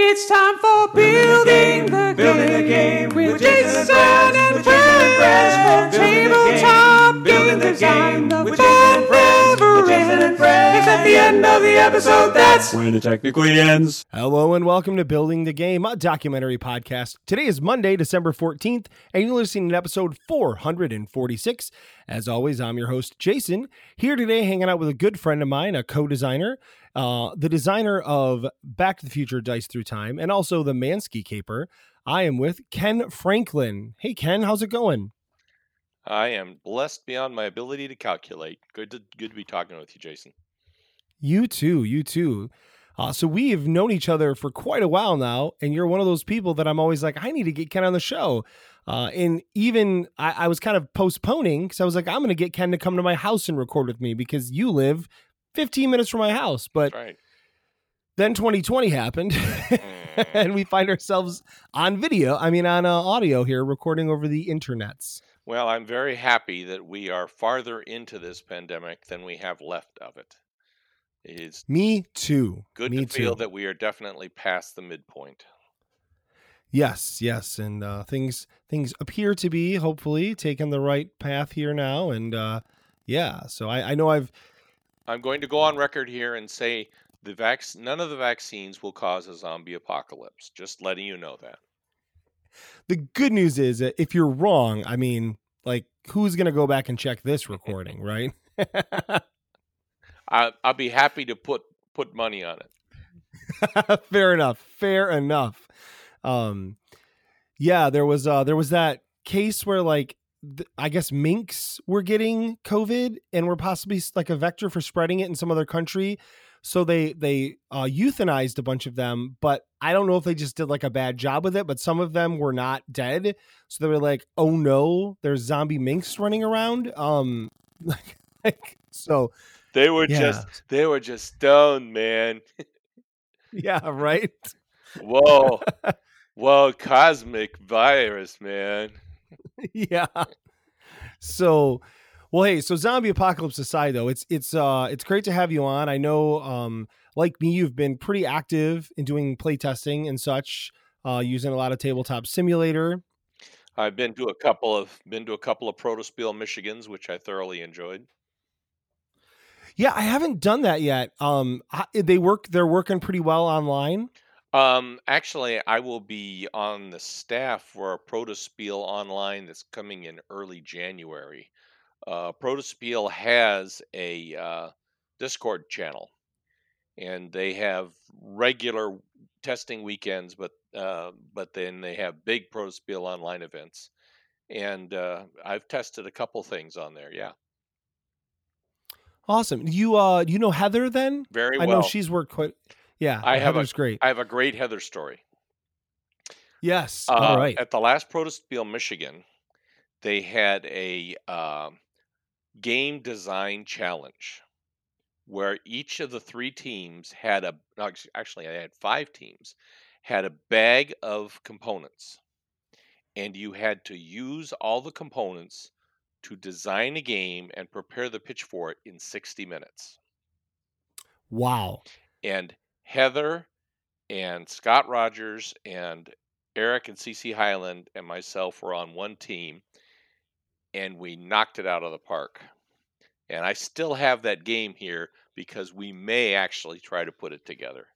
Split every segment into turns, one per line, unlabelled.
It's time for building the,
Building the
game
game
with Jason
and Brad, with Jason and
friends from tabletop
game, building
game design.
game
The
with Jason and
fun end of the episode. That's
When it technically ends.
Hello and welcome to Building the Game, a documentary podcast. Today is Monday, December 14th, and you're listening to episode 446. As always, I'm your host, Jason, here today hanging out with a good friend of mine, a co designer, uh, the designer of Back to the Future Dice Through Time, and also the Mansky Caper. I am with Ken Franklin. Hey, Ken, how's it going?
I am blessed beyond my ability to calculate. Good to good to be talking with you, Jason.
You too, you too. Uh, so we have known each other for quite a while now, and you're one of those people that I'm always like, I need to get Ken on the show. Uh, and even I, I was kind of postponing because I was like, I'm going to get Ken to come to my house and record with me because you live 15 minutes from my house. But
right.
then 2020 happened, and we find ourselves on video. I mean, on uh, audio here, recording over the internets.
Well, I'm very happy that we are farther into this pandemic than we have left of it. Is
Me too.
good
Me
to feel
too.
that we are definitely past the midpoint.
Yes, yes, and uh, things things appear to be hopefully taking the right path here now, and uh, yeah. So I, I know I've
I'm going to go on record here and say the vac- none of the vaccines will cause a zombie apocalypse. Just letting you know that.
the good news is that if you're wrong, I mean, like who's gonna go back and check this recording, right?
I, I'll be happy to put put money on it.
fair enough. Fair enough. Um, yeah, there was uh there was that case where like th- I guess minks were getting COVID and were possibly like a vector for spreading it in some other country. So they they uh, euthanized a bunch of them, but I don't know if they just did like a bad job with it. But some of them were not dead, so they were like, "Oh no, there's zombie minks running around." Um, like, like so,
They were
yeah,
just they were just stoned, man.
yeah, right.
Whoa. Whoa, cosmic virus, man.
yeah. So, well, hey, so zombie apocalypse aside, though, it's it's uh it's great to have you on. I know, um, like me, you've been pretty active in doing play testing and such, uh, using a lot of tabletop simulator.
I've been to a couple of been to a couple of Protospiel Michigans, which I thoroughly enjoyed.
Yeah, I haven't done that yet. Um, I- they work. They're working pretty well online.
Um, actually, I will be on the staff for a Protospiel online that's coming in early January. Uh, Protospiel has a uh, Discord channel, and they have regular testing weekends, but uh, but then they have big Protospiel online events. And uh, I've tested a couple things on there. Yeah,
Awesome. You uh, you know Heather then?
very
I
well.
know she's worked quite. Yeah,
I have a-
great.
I have a great Heather story.
yes.
Uh,
All right.
At the last Protospiel, Michigan, they had a um game design challenge where each of the three teams had a no, actually I had five teams had a bag of components and you had to use all the components to design a game and prepare the pitch for it in 60 minutes
Wow.
and Heather and Scott Rogers and Eric and CC Highland and myself were on one team and we knocked it out of the park. And I still have that game here because we may actually try to put it together.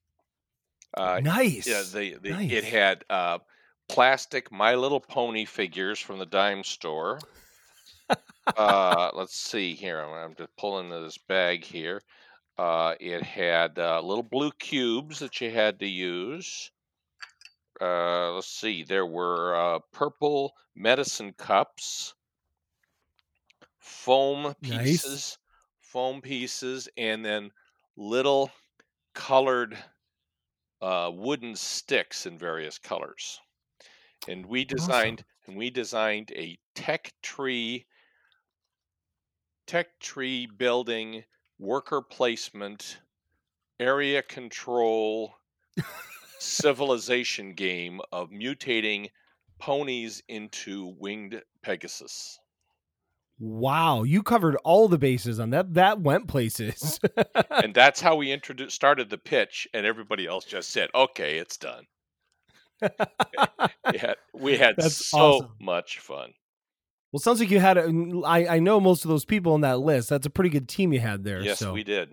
Uh,
nice.
yeah, the, the
nice.
it had uh, plastic My Little Pony figures from the dime store. Uh, let's see here. I'm, I'm just pulling this bag here. Uh, it had uh, little blue cubes that you had to use. Uh, let's see. There were uh, purple medicine cups, foam
Nice.
pieces, foam pieces, and then little colored uh, wooden sticks in various colors. And we
Awesome.
designed and we designed a tech tree tech tree building worker placement area control civilization game of mutating ponies into winged pegasus
Wow, you covered all the bases on that. That went places.
and that's how we introduced started the pitch, and everybody else just said, "Okay, it's done." yeah, we had
That's
so
awesome.
much fun.
Well, sounds like you had. A, I I know most of those people on that list. That's a pretty good team you had there.
Yes,
so.
we did.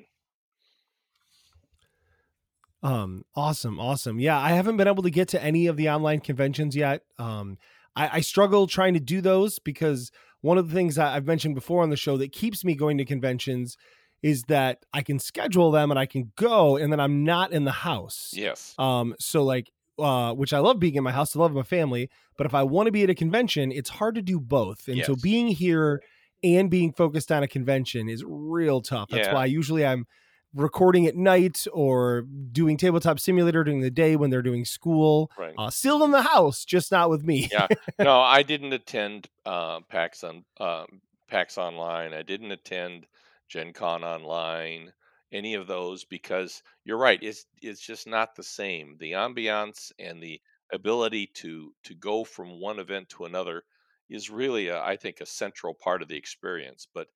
Um, awesome, awesome. Yeah, I haven't been able to get to any of the online conventions yet. Um, I, I struggle trying to do those because one of the things I've mentioned before on the show that keeps me going to conventions is that I can schedule them and I can go, and then I'm not in the house.
Yes.
Um, so like, uh, which I love being in my house, I love my family, but if I want to be at a convention, it's hard to do both. And so being here and being focused on a convention is real tough. That's
Yeah.
why usually I'm recording at night or doing tabletop simulator during the day when they're doing school.
Right.
Uh, still in the house, just not with me.
Yeah. no, I didn't attend uh, PAX on um, PAX Online. I didn't attend Gen Con Online. Any of those because you're right. It's it's just not the same. The ambiance and the ability to to go from one event to another is really, a, I think, a central part of the experience. But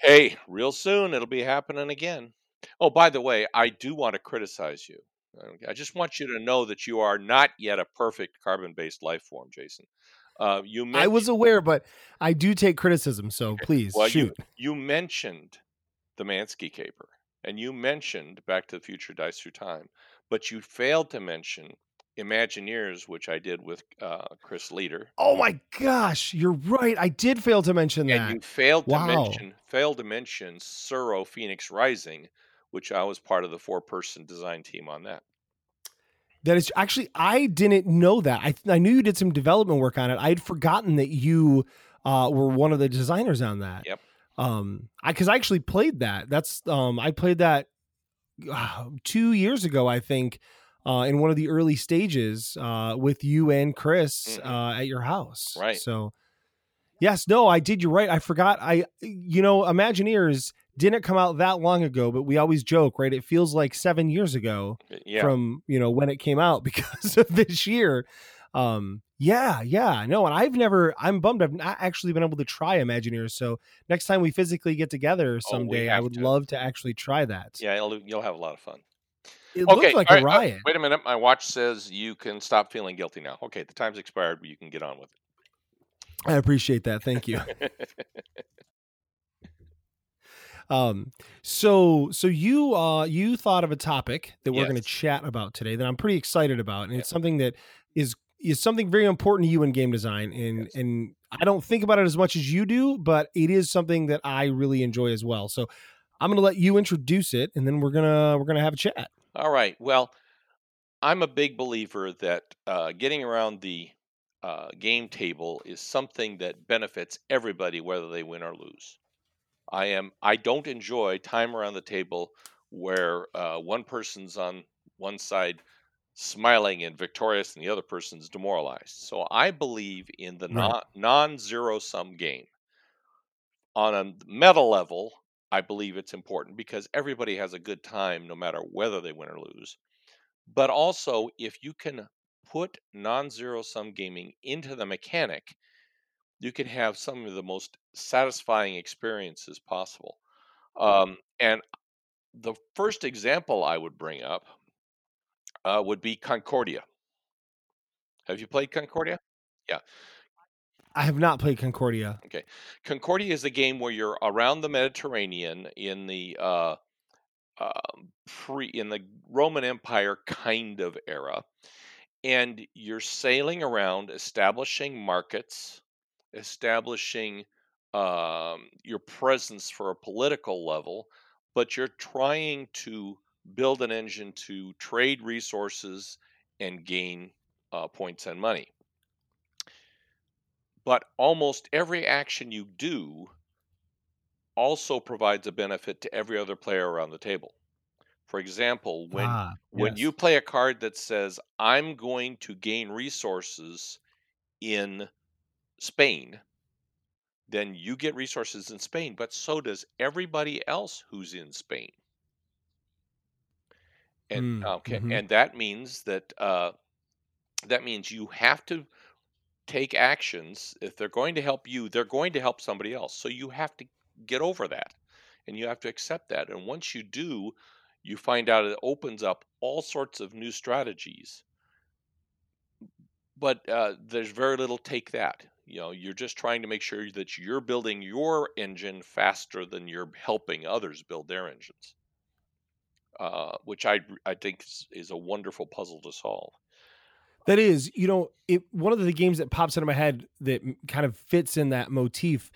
hey, real soon it'll be happening again. Oh, by the way, I do want to criticize you. I just want you to know that you are not yet a perfect carbon-based life form, Jason. Uh, you
I was aware, but I do take criticism. So please
well,
shoot.
you you mentioned the Mansky caper, and you mentioned Back to the Future Dice Through Time, but you failed to mention Imagineers, which I did with uh, Chris Leder,
Oh my gosh, you're right. I did fail to mention
and
that.
And you failed to
Wow.
mention failed to mention Tsuro Phoenix Rising, which I was part of the four-person design team on that.
That is actually, I didn't know that. I I knew you did some development work on it. I'd forgotten that you uh, were one of the designers on that.
Yep.
Um, I because I actually played that. That's um, I played that uh, two years ago, I think, uh, in one of the early stages uh, with you and Chris
Mhm.
uh, at your house.
Right.
So, yes, no, I did. You're right. I forgot. I, you know, Imagineers didn't come out that long ago, but we always joke, right? It feels like seven years ago
Yeah.
from you know when it came out because of this year. Um, yeah, yeah, no, and I've never. I'm bummed. I've not actually been able to try Imagineers. So next time we physically get together
Oh,
someday, I would
to.
love to actually try that.
yeah, you'll, you'll have a lot of fun.
it
Okay,
looked like a
uh,
riot.
wait a minute. My watch says you can stop feeling guilty now. Okay, the time's expired, but you can get on with it.
I appreciate that. Thank you. Um, so so you uh you thought of a topic that we're going to chat about today that I'm pretty excited about, and it's something that is is something very important to you in game design, and
Yes.
and I don't think about it as much as you do, but it is something that I really enjoy as well. So I'm going to let you introduce it, and then we're gonna we're gonna have a chat.
All right. Well, I'm a big believer that uh, getting around the uh, game table is something that benefits everybody, whether they win or lose. I am. I don't enjoy time around the table where uh, one person's on one side smiling and victorious, and the other person's demoralized. So I believe in the
Right.
non non-zero sum game. On a meta level, I believe it's important because everybody has a good time no matter whether they win or lose. But also, if you can put non zero sum gaming into the mechanic, you can have some of the most satisfying experiences possible. Um, and the first example I would bring up uh, would be Concordia. Have you played Concordia? Yeah.
I have not played Concordia.
Okay. Concordia is a game where you're around the Mediterranean in the uh, um, pre in the Roman Empire kind of era, and you're sailing around, establishing markets, establishing um, your presence for a political level, but you're trying to build an engine to trade resources and gain uh, points and money. But almost every action you do also provides a benefit to every other player around the table. For example, when
ah,
when you play a card that says I'm going to gain resources in Spain, then you get resources in Spain, but so does everybody else who's in Spain. And
Mm,
okay,
mhm.
and that means that uh, that means you have to take actions, if they're going to help you, they're going to help somebody else. So you have to get over that and you have to accept that. And once you do, you find out it opens up all sorts of new strategies. But uh, there's very little take that. You know, you're just trying to make sure that you're building your engine faster than you're helping others build their engines, uh, which I I think is, is a wonderful puzzle to solve.
That is, you know, it one of the games that pops into my head that kind of fits in that motif,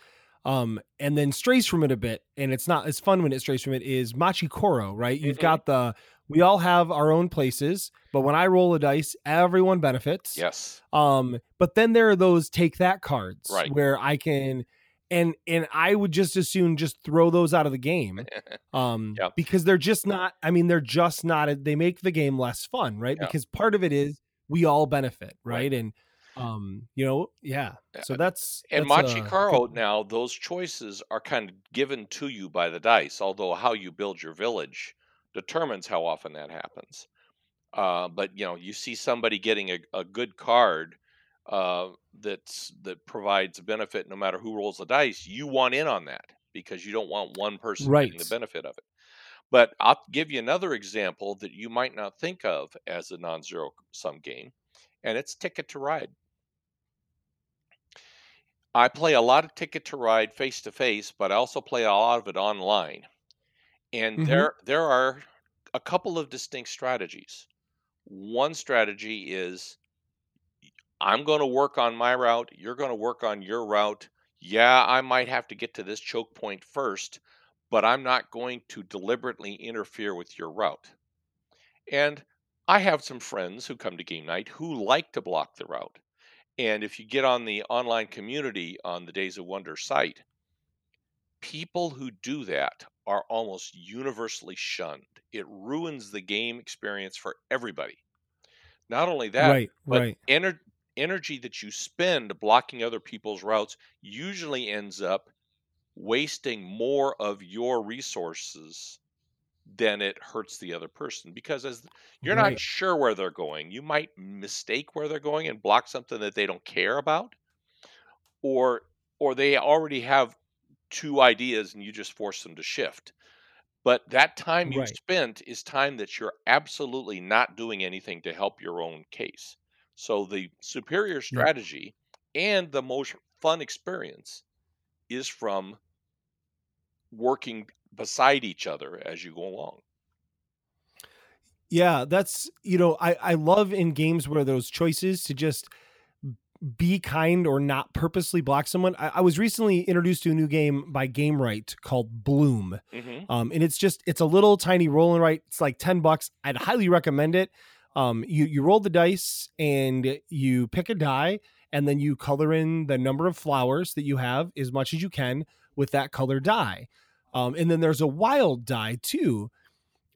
um, and then strays from it a bit, and it's not as fun when it strays from it. Is Machi Koro, right? You've
Mhm.
got the we all have our own places, but when I roll a dice, everyone benefits.
Yes.
Um, but then there are those take that cards
Right.
where I can and and I would just as soon just throw those out of the game. Um
Yep.
because they're just not I mean they're just not they make the game less fun, right?
Yeah.
Because part of it is we all benefit, right?
Right.
And um you know, yeah. So
Uh,
that's
And
that's, uh,
Machi Koro
good-
now, those choices are kind of given to you by the dice, although how you build your village determines how often that happens. Uh, but you know, you see somebody getting a, a good card uh, that's that provides a benefit no matter who rolls the dice, you want in on that because you don't want one person getting the benefit of it. But I'll give you another example that you might not think of as a non-zero sum game, and it's Ticket to Ride. I play a lot of Ticket to Ride face to face, but I also play a lot of it online. And
Mhm.
there there are a couple of distinct strategies. One strategy is I'm going to work on my route, you're going to work on your route. Yeah, I might have to get to this choke point first, but I'm not going to deliberately interfere with your route. And I have some friends who come to game night who like to block the route. And if you get on the online community on the Days of Wonder site, people who do that are almost universally shunned. It ruins the game experience for everybody. Not only that,
right,
but
right.
Energy that you spend blocking other people's routes usually ends up wasting more of your resources than it hurts the other person because as you're not sure where they're going. You might mistake where they're going and block something that they don't care about or or they already have two ideas and you just force them to shift. But that time you
Right.
spent is time that you're absolutely not doing anything to help your own case so the superior strategy and the most fun experience is from working beside each other as you go along
Yeah, that's you know, I I love in games where those choices to just be kind or not purposely block someone. I, I was recently introduced to a new game by Gamewright called Bloom.
hmm
Um, and it's just it's a little tiny roll and write. It's like 10 bucks. I'd highly recommend it. Um, you you roll the dice and you pick a die, and then you color in the number of flowers that you have as much as you can with that color die. Um, and then there's a wild die too.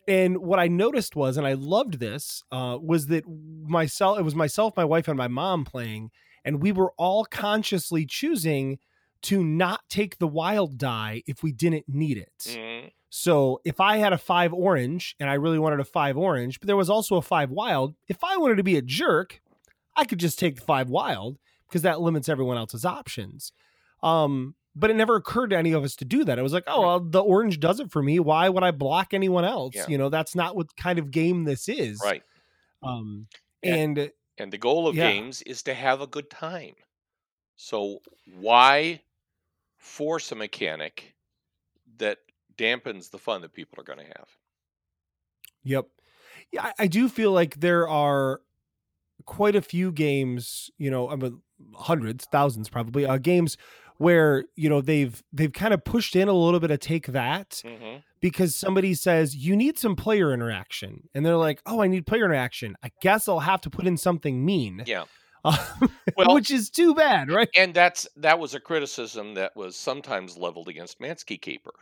And what I noticed was, and I loved this, uh, was that myself, it was myself, my wife, and my mom playing, and we were all consciously choosing to not take the wild die if we didn't need it.
hmm
So if I had a five orange and I really wanted a five orange, but there was also a five wild, if I wanted to be a jerk, I could just take the five wild because that limits everyone else's options. Um, but it never occurred to any of us to do that. It was like, oh, well, the orange does it for me. Why would I block anyone else?
Yeah.
You know, that's not what kind of game this is.
right
Um,
Yeah.
and
And the goal of
Yeah.
games is to have a good time. So why force a mechanic that dampens the fun that people are going to have?
Yep. Yeah, I, do feel like there are quite a few games, you know, I mean, hundreds, thousands probably, uh, games where you know they've they've kind of pushed in a little bit of take that
hmm
because somebody says you need some player interaction, and they're like, oh, I need player interaction. I guess I'll have to put in something mean,
Yeah.
Um,
Well-
which is too bad, right?
And that's that was a criticism that was sometimes leveled against Mansky Caper.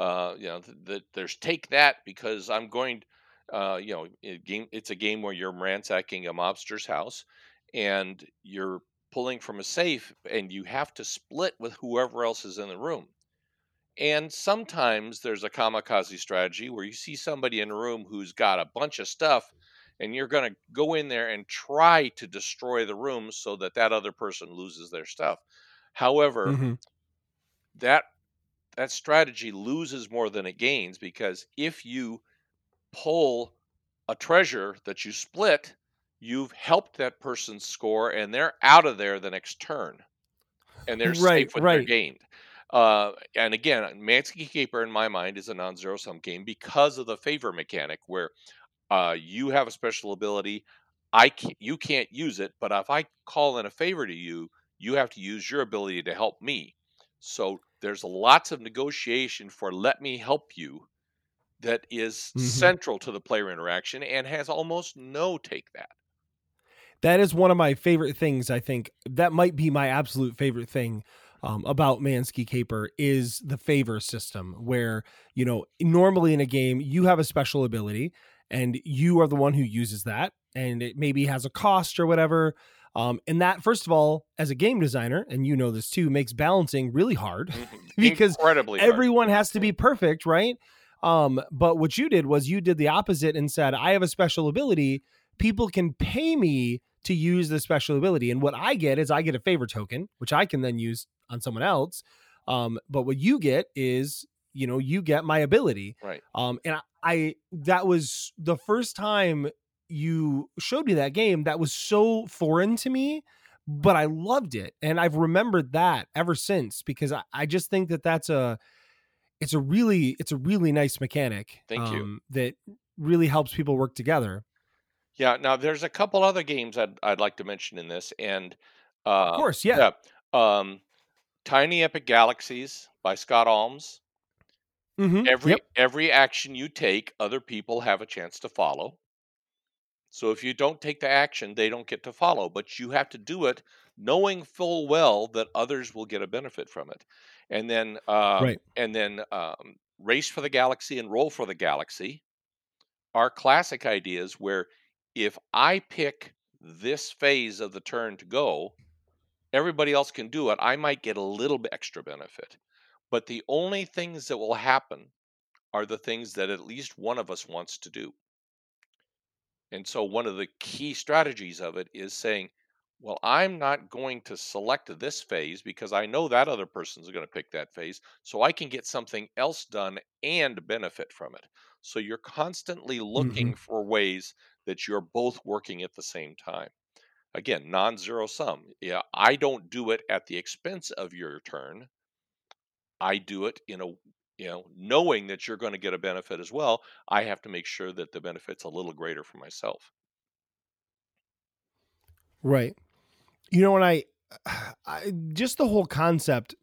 Uh, you know, th- that there's take that because I'm going. Uh, you know, it game. It's a game where you're ransacking a mobster's house, and you're pulling from a safe, and you have to split with whoever else is in the room. And sometimes there's a kamikaze strategy where you see somebody in a room who's got a bunch of stuff, and you're going to go in there and try to destroy the room so that that other person loses their stuff. However,
Mhm.
that that strategy loses more than it gains because if you pull a treasure that you split, you've helped that person score and they're out of there the next turn. And they're
Right,
safe with their
right.
gained. Uh, and again, Mansky Caper in my mind is a non-zero sum game because of the favor mechanic where uh, you have a special ability. I can't, you can't use it, but if I call in a favor to you, you have to use your ability to help me. So there's lots of negotiation for let me help you that is
Mhm.
central to the player interaction and has almost no take that.
That is one of my favorite things. I think that might be my absolute favorite thing um, about Mansky Caper is the favor system, where you know normally in a game you have a special ability and you are the one who uses that, and it maybe has a cost or whatever. Um, and that, first of all, as a game designer, and you know this too, makes balancing really hard because
incredibly hard.
everyone has to be perfect, right? Um, but what you did was you did the opposite and said, I have a special ability. People can pay me to use the special ability. And what I get is I get a favor token, which I can then use on someone else. Um, but what you get is, you know, you get my ability.
right.
Um, and I, I that was the first time you showed me that game that was so foreign to me, but I loved it, and I've remembered that ever since because I, I just think that that's a it's a really it's a really nice mechanic.
Thank you.
um, That really helps people work together.
Yeah. Now there's a couple other games I'd I'd like to mention in this, and uh,
Of course, yeah.
Um, Tiny Epic Galaxies by Scott Almes.
Mhm,
Every
yep.
every action you take, other people have a chance to follow. So if you don't take the action, they don't get to follow, but you have to do it knowing full well that others will get a benefit from it. And then um,
Right.
and then um, Race for the Galaxy and Roll for the Galaxy are classic ideas where if I pick this phase of the turn to go, everybody else can do it. I might get a little bit extra benefit. But the only things that will happen are the things that at least one of us wants to do. And so one of the key strategies of it is saying, well, I'm not going to select this phase because I know that other person's going to pick that phase. So I can get something else done and benefit from it. So you're constantly looking mm-hmm. for ways that you're both working at the same time. Again, non zero sum. Yeah, I don't do it at the expense of your turn. I do it in a you know, knowing that you're going to get a benefit as well, I have to make sure that the benefit's a little greater for myself.
Right. You know, when I, I just the whole concept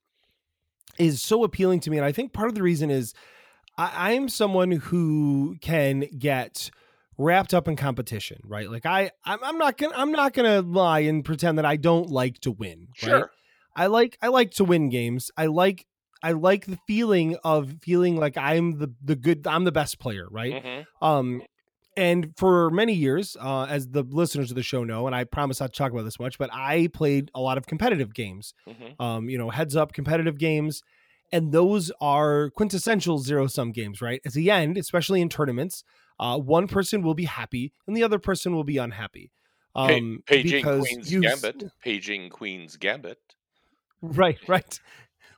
is so appealing to me, and I think part of the reason is I, I'm someone who can get wrapped up in competition, right? Like I, I'm, I'm not gonna, I'm not gonna lie and pretend that I don't like to win. Right?
Sure.
I like, I like to win games. I like, I like the feeling of feeling like I'm the the good, I'm the best player, right?
hmm
Um, and for many years, uh, as the listeners of the show know, and I promise not to talk about this much, but I played a lot of competitive games.
hmm
Um, you know, heads up competitive games, and those are quintessential zero sum games, right? At the end, especially in tournaments, uh, one person will be happy and the other person will be unhappy. Um,
paging Queen's Gambit. Paging Queen's Gambit.
right, right.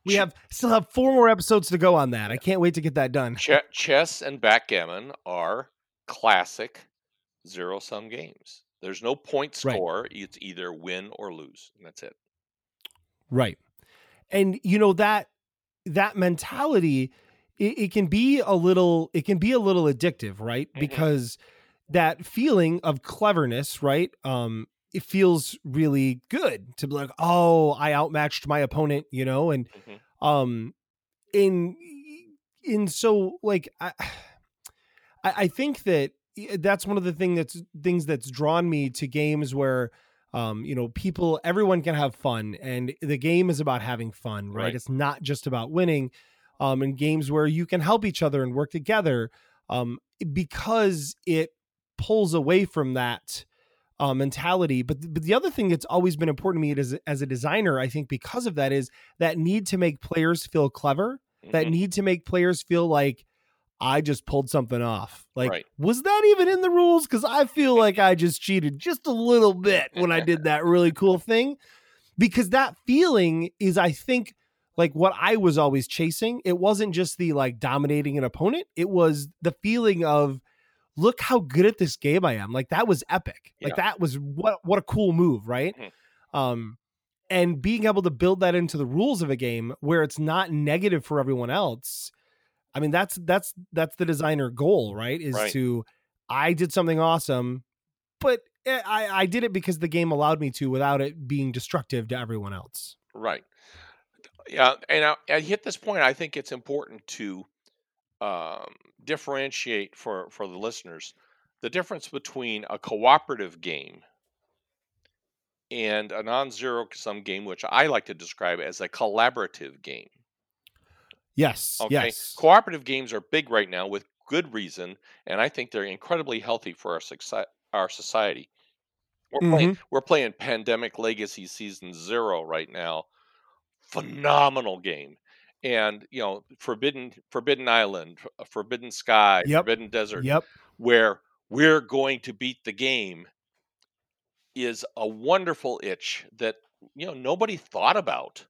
We have still have four more episodes to go on that. I can't wait to get that done.
Ch- chess and backgammon are classic zero sum games. There's no point
Right.
score. It's either win or lose, and that's it.
Right. And you know that that mentality it, it can be a little it can be a little addictive, right?
Mhm.
Because that feeling of cleverness, right? Um it feels really good to be like, "Oh, I outmatched my opponent," you know, and
Mhm.
um in in so like I I I think that that's one of the thing that's things that's drawn me to games where um you know people everyone can have fun and the game is about having fun right,
Right.
it's not just about winning um in games where you can help each other and work together um because it pulls away from that uh, mentality but but the other thing that's always been important to me as, as a designer i think because of that is that need to make players feel clever that
Mhm.
need to make players feel like I just pulled something off. Like,
Right.
was that even in the rules? Because I feel like I just cheated just a little bit when I did that really cool thing. Because that feeling is, I think, like what I was always chasing. It wasn't just the like dominating an opponent, it was the feeling of, look how good at this game I am. Like, that was epic. Like, that was what, what a cool move, right?
Mhm.
Um, and being able to build that into the rules of a game where it's not negative for everyone else i mean that's that's that's the designer goal right is
Right.
to i did something awesome but eh, i i did it because the game allowed me to without it being destructive to everyone else
Right. Yeah, and I, I hit this point. I think it's important to um, differentiate for for the listeners the difference between a cooperative game and a non-zero sum game, which I like to describe as a collaborative game.
yes
Okay,
yes
cooperative games are big right now with good reason, and I think they're incredibly healthy for our success, our society. We're playing we're playing Pandemic Legacy Season Zero right now. Phenomenal game, and you know Forbidden Forbidden Island, Forbidden Sky,
Yep.
Forbidden Desert,
yep
where we're going to beat the game, is a wonderful itch that you know nobody thought about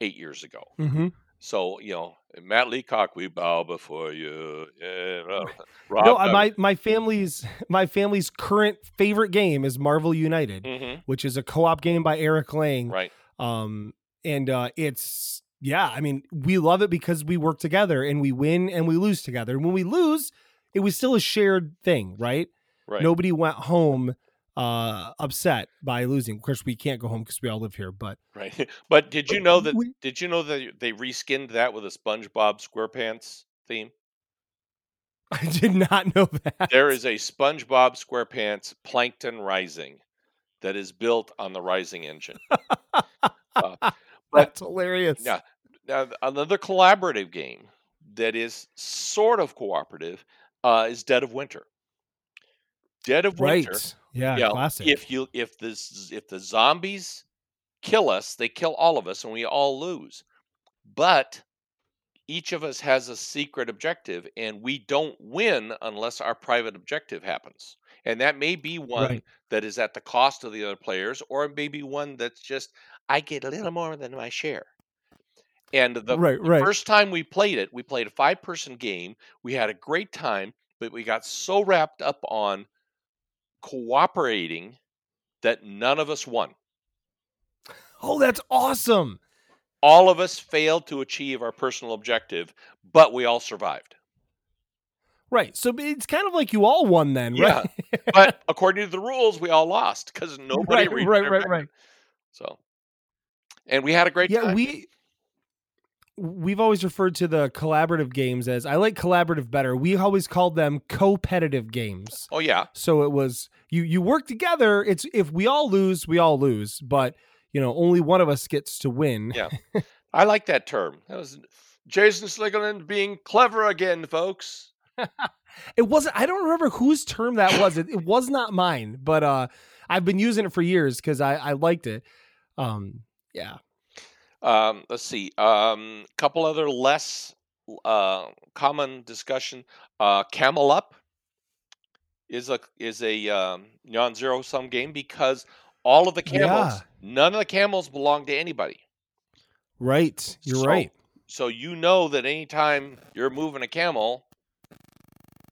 eight years ago.
hmm
So you know, Matt Leacock, we bow before you. Yeah, Rob, Rob
no I- my my family's my family's current favorite game is marvel united
Mhm,
which is a co-op game by eric lang
right,
um and uh it's yeah i mean we love it because we work together and we win and we lose together and when we lose it was still a shared thing right,
right.
nobody went home uh upset by losing of course we can't go home because we all live here but
Right. But did you know that
we-
did you know that they reskinned that with a SpongeBob SquarePants theme?
i did not know that
There is a SpongeBob SquarePants Plankton Rising that is built on the Rising engine. Uh,
that's hilarious
yeah. Now another collaborative game that is sort of cooperative uh, is Dead of Winter. Dead of
right
Winter.
yeah,
you know,
classic
If you if this if the zombies kill us, they kill all of us and we all lose. But each of us has a secret objective and we don't win unless our private objective happens. And that may be one
Right.
that is at the cost of the other players or it may be one that's just I get a little more than my share. And the
right right
First time we played it, we played a five person game. We had a great time, but we got so wrapped up on cooperating that none of us won.
oh that's awesome
All of us failed to achieve our personal objective, but we all survived.
right so it's kind of like you all won then
Yeah. But according to the rules, we all lost because nobody
Right,
reached
right, right, right.
So, and we had a great
yeah
time.
we we've always referred to the collaborative games as i like collaborative better. We always called them competitive games.
Oh yeah,
so it was you you work together. It's if we all lose we all lose but you know only one of us gets to win.
Yeah. I like that term. That was Jason Slingerland being clever again, folks.
it wasn't i don't remember whose term that was. It, it was not mine but uh i've been using it for years because i i liked it. Um yeah
Um, let's see. Um, couple other less uh, common discussion. Uh, Camel Up is a is a um, non-zero sum game because all of the camels,
Yeah.
none of the camels belong to anybody.
right you're
So-
right
So you know that anytime you're moving a camel,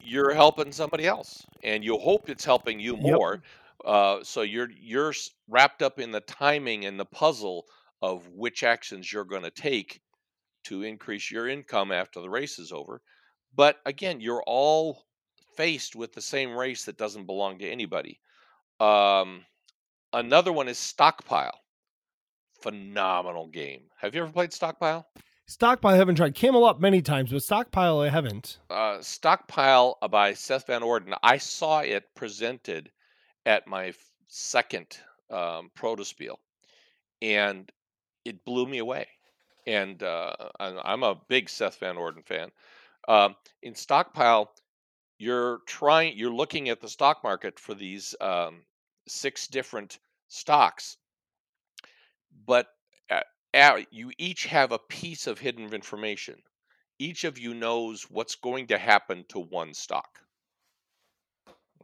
you're helping somebody else, and you hope it's helping you
Yep.
more. Uh, so you're you're wrapped up in the timing and the puzzle of which actions you're going to take to increase your income after the race is over. But again, you're all faced with the same race that doesn't belong to anybody. Um, another one is Stockpile. Phenomenal game. Have you ever played Stockpile?
stockpile i haven't tried camel up many times but stockpile i haven't
uh, Stockpile by Seth Van Orden. I saw it presented at my second um, Protospiel, and it blew me away. And uh, I'm a big Seth Van Orden fan. Um, in Stockpile, you're trying, you're looking at the stock market for these um, six different stocks, but uh, uh, you each have a piece of hidden information each of you knows what's going to happen to one stock.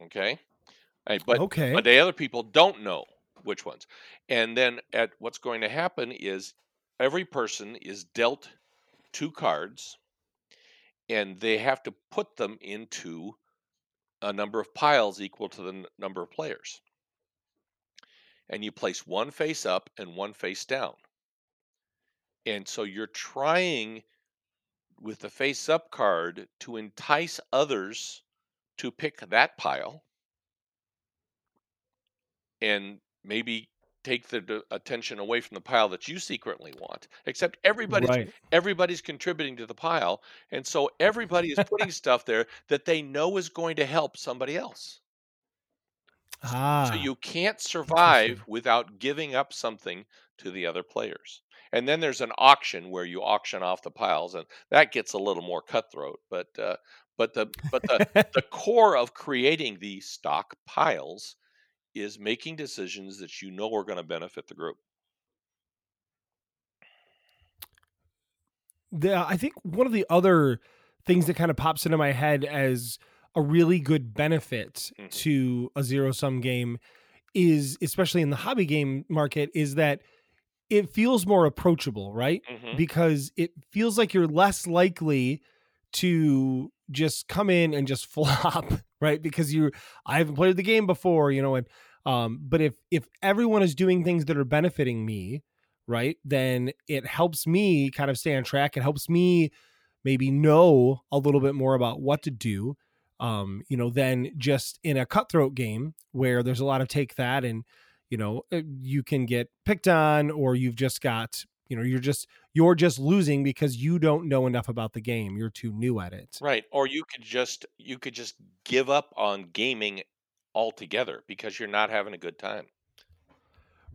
Okay? And- but
okay.
but the other people don't know which ones. And then at what's going to happen is every person is dealt two cards and they have to put them into a number of piles equal to the n- number of players. And you place one face up and one face down. And so you're trying with the face up card to entice others to pick that pile and maybe take the d- attention away from the pile that you secretly want except everybody's
right.
everybody's contributing to the pile and so everybody is putting stuff there that they know is going to help somebody else
Ah.
so you can't survive without giving up something to the other players and then there's an auction where you auction off the piles and that gets a little more cutthroat but uh, but the but the the core of creating the stock piles is making decisions that you know are going to benefit the group
the, I think one of the other things that kind of pops into my head as a really good benefit
Mhm.
to a zero sum game is, especially in the hobby game market, is that it feels more approachable, right?
Mhm.
Because it feels like you're less likely to just come in and just flop, right? Because you, I haven't played the game before, you know, and um, but if if everyone is doing things that are benefiting me, right, then it helps me kind of stay on track. It helps me maybe know a little bit more about what to do. Um, you know, than just in a cutthroat game where there's a lot of take that and you know uh, you can get picked on or you've just got you know you're just you're just losing because you don't know enough about the game you're too new at it
right or you could just you could just give up on gaming altogether because you're not having a good time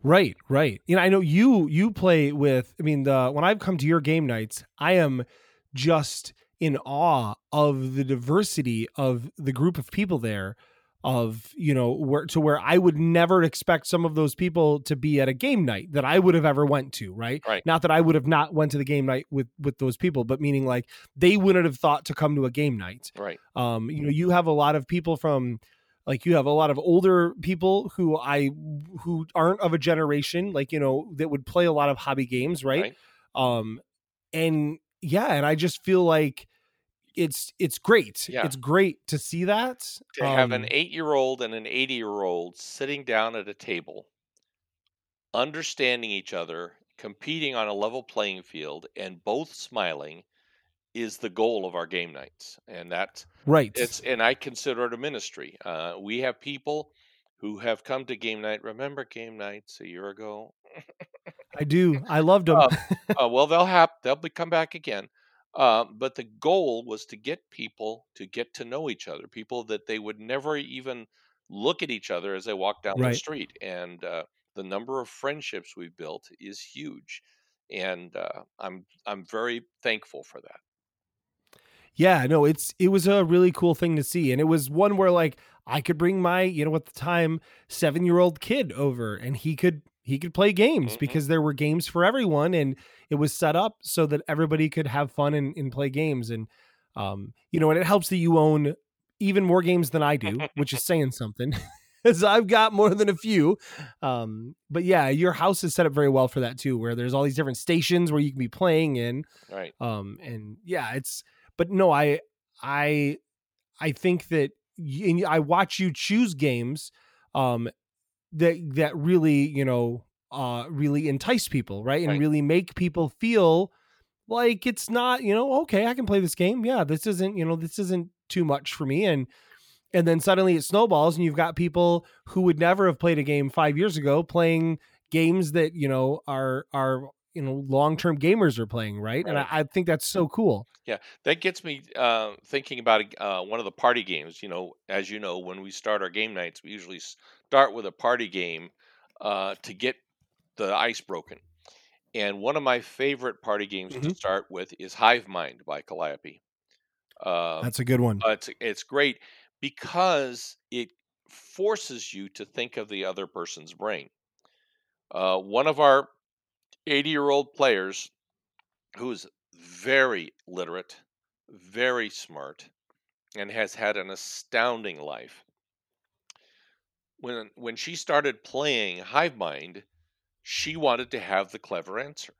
Right, right. You know, I know you you play with I mean the when I've come to your game nights, I am just in awe of the diversity of the group of people there of, you know, where to where I would never expect some of those people to be at a game night that I would have ever went to, right?
Right.
Not that I would have not went to the game night with with those people, but meaning like they wouldn't have thought to come to a game night
right
um you know you have a lot of people from like you have a lot of older people who i who aren't of a generation like you know that would play a lot of hobby games right, um and yeah and i just feel like it's it's great
Yeah.
it's great to see that
to have an
Um,
eight year old and an 80 year old sitting down at a table, understanding each other, competing on a level playing field, and both smiling is the goal of our game nights. And that's
right
it's and I consider it a ministry. Uh, we have people who have come to game night. Remember game nights a year ago?
i do i loved them
Um, uh, well, they'll have they'll be come back again. Uh, but the goal was to get people to get to know each other, people that they would never even look at each other as they walk down the street. And uh, the number of friendships we've built is huge, and uh, I'm I'm very thankful for that.
Yeah, no, it's it was a really cool thing to see. And it was one where like I could bring my, you know, at the time, seven year old kid over and he could he could play games
Mhm.
because there were games for everyone and it was set up so that everybody could have fun and, and play games. And um, you know, and it helps that you own even more games than I do, which is saying something. Because I've got more than a few. Um, but yeah, your house is set up very well for that too, where there's all these different stations where you can be playing in
Right.
um and yeah it's but no i i i think that y- and i watch you choose games um that that really you know uh really entice people right and
Right.
really make people feel like it's not you know okay i can play this game yeah this isn't you know this isn't too much for me and and then suddenly it snowballs and you've got people who would never have played a game five years ago playing games that you know are are you know long-term gamers are playing right, and I, I think that's so cool yeah
That gets me uh, thinking about uh, one of the party games. You know, as you know, when we start our game nights, we usually start with a party game uh, to get the ice broken. And one of my favorite party games to
Mhm.
start with is Hive Mind by Calliope. Uh,
that's a good one
it's it's great because it forces you to think of the other person's brain. Uh, one of our 80 year old players, who is very literate, very smart, and has had an astounding life. When when she started playing Hive Mind, she wanted to have the clever answer.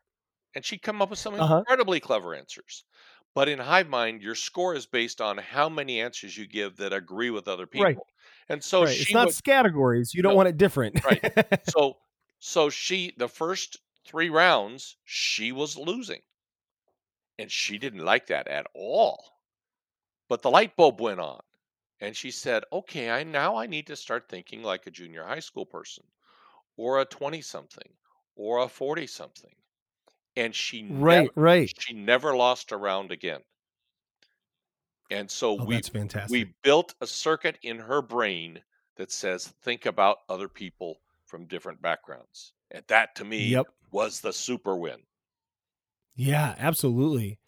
And she'd come up with some
Uh-huh.
incredibly clever answers. But in Hive Mind, your score is based on how many answers you give that agree with other people. Right. And so
right. It's not
would
categories. You don't want it different.
Right. so so she the first three rounds she was losing. And she didn't like that at all. But the light bulb went on. And she said, okay, I now I need to start thinking like a junior high school person or a 20 something or a 40 something. And she never
right. Right.
she never lost a round again. And so
Oh,
we we built a circuit in her brain that says think about other people from different backgrounds. And that to me
Yep.
was the super win.
Yeah, absolutely.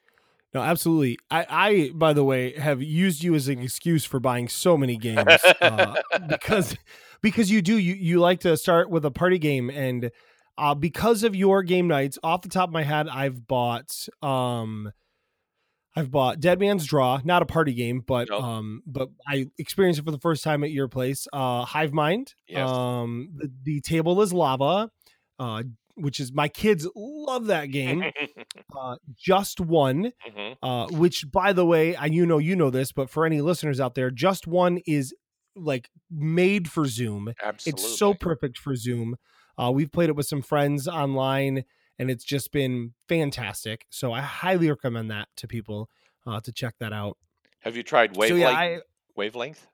No, absolutely. I, I, by the way, have used you as an excuse for buying so many games uh, because because you do you you like to start with a party game and uh, because of your game nights, off the top of my head, I've bought um I've bought Dead Man's Draw, not a party game, but
Nope.
um but I experienced it for the first time at your place. Uh Hive Mind.
Yes.
Um the, the table is lava, uh which is my kids love that game. Uh just one
Mhm.
uh, which by the way, I you know you know this, but for any listeners out there, just one is like made for Zoom.
Absolutely.
It's so perfect for Zoom. Uh, we've played it with some friends online, and it's just been fantastic. So I highly recommend that to people uh, to check that out.
Have you tried
So yeah, I
wavelength?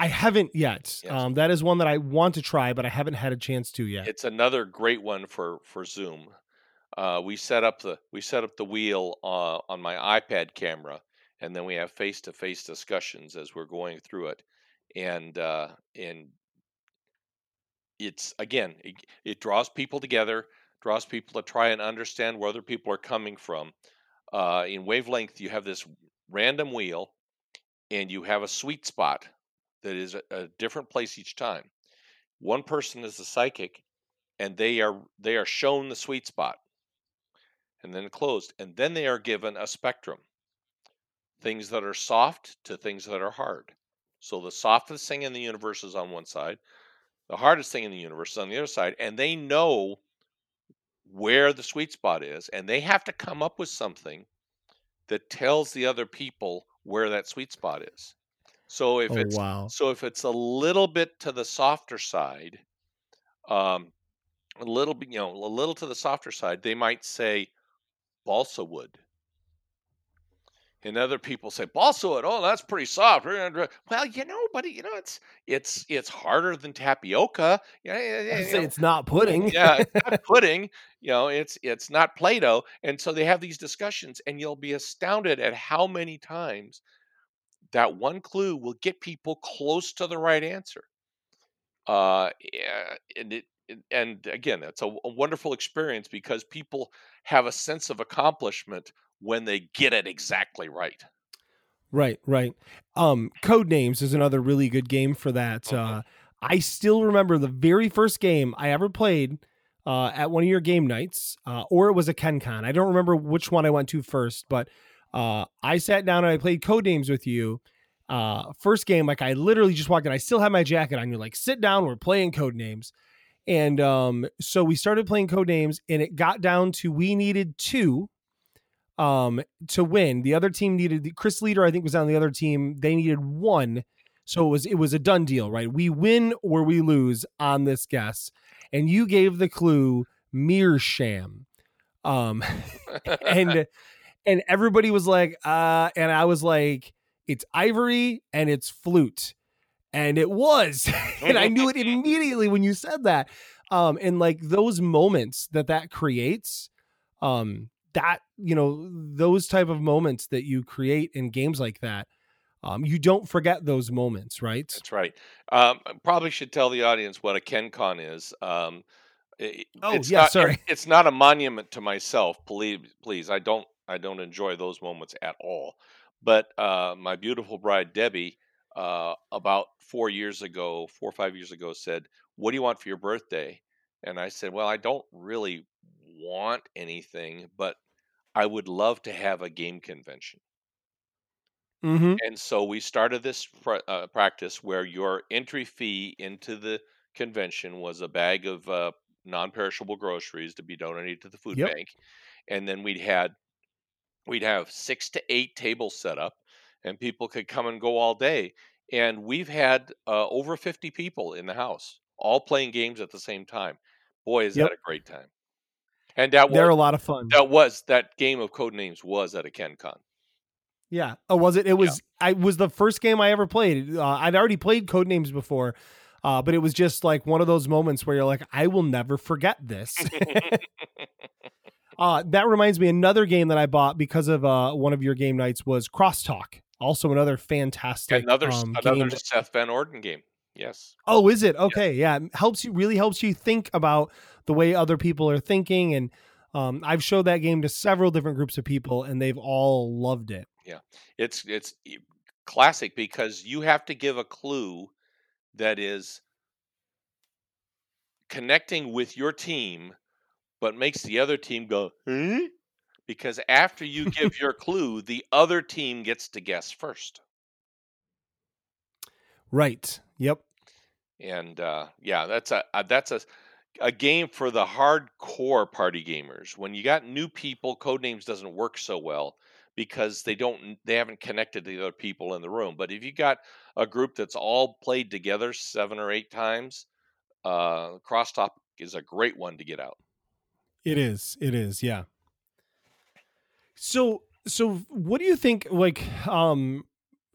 I haven't yet.
Yes.
Um, that is one that I want to try, but I haven't had a chance to yet.
It's another great one for for Zoom. Uh, we set up the we set up the wheel uh, on my iPad camera, and then we have face to face discussions as we're going through it, and uh, and it's again it, it draws people together, draws people to try and understand where other people are coming from. Uh, in wavelength, you have this random wheel, and you have a sweet spot that is a, a different place each time. One person is the psychic, and they are they are shown the sweet spot. And then closed and then they are given a spectrum. Things that are soft to things that are hard. So the softest thing in the universe is on one side the hardest thing in the universe is on the other side and they know where the sweet spot is and they have to come up with something that tells the other people where that sweet spot is so if
oh
it's
wow!
so if it's a little bit to the softer side, um, a little bit, you know, a little to the softer side, they might say balsa wood. And other people say balsa wood. Oh, that's pretty soft. Well, you know, buddy, you know, it's it's it's harder than tapioca. Yeah, yeah, yeah, you know.
it's not pudding.
yeah, it's not pudding. You know, it's it's not Play-Doh. And so they have these discussions, and you'll be astounded at how many times that one clue will get people close to the right answer. Uh, and it, and again, it's a, a wonderful experience because people have a sense of accomplishment when they get it exactly right.
Right, right. Um, Code Names is another really good game for that.
Mhm.
Uh, I still remember the very first game I ever played uh, at one of your game nights, uh, or it was a Ken KenCon. I don't remember which one I went to first, but uh, I sat down and I played Code Names with you. Uh, first game, like I literally just walked in. I still had my jacket on. You're like, sit down. We're playing Code Names, and um, so we started playing Code Names, and it got down to we needed two um to win. The other team needed Chris Leder, I think, was on the other team. They needed one. So it was it was a done deal, right? We win or we lose on this guess. And you gave the clue Meerschaum. Um and and everybody was like, uh, and I was like, it's ivory and it's flute. And it was. and I knew it immediately when you said that. Um, and like those moments that that creates, um, that, you know, those type of moments that you create in games like that, um, you don't forget those moments, right?
That's right. Um, I probably should tell the audience what a KenCon is. Um, i-
Oh,
it's
yeah,
not, it-
sorry.
it's not a monument to myself. Please, please. I don't. I don't enjoy those moments at all. But uh, my beautiful bride Debbie, uh, about four years ago, four or five years ago, said, "What do you want for your birthday?" And I said, "Well, I don't really want anything, but I would love to have a game convention."
Mm-hmm.
And so we started this pr- uh, practice where your entry fee into the convention was a bag of uh, non-perishable groceries to be donated to the food
Yep.
bank, and then we'd had we'd have six to eight tables set up, and people could come and go all day. And we've had uh, over fifty people in the house, all playing games at the same time. Boy, is
Yep.
that a great time! And that
They're
was
a lot of fun.
that was that game of code names was at a KenCon.
Yeah. Oh, was it? It was. I was the first game I ever played. Uh, I'd already played Codenames before, uh, but it was just like one of those moments where you're like, I will never forget this. uh, that reminds me, another game that I bought because of uh, one of your game nights was Crosstalk. Also, another fantastic
another
um,
another
game.
Seth Van Orden game. Yes.
Oh, is it okay? Yeah, it helps you really helps you think about the way other people are thinking, and um, I've showed that game to several different groups of people, and they've all loved it.
Yeah, it's it's classic because you have to give a clue that is connecting with your team, but makes the other team go, huh? Because after you give your clue, the other team gets to guess first.
Right. Yep.
And uh, yeah, that's a, a that's a a game for the hardcore party gamers. When you got new people, Codenames doesn't work so well because they don't they haven't connected to the other people in the room. But if you got a group that's all played together seven or eight times, uh, Crosstalk is a great one to get out.
It is. It is. Yeah. So so what do you think like um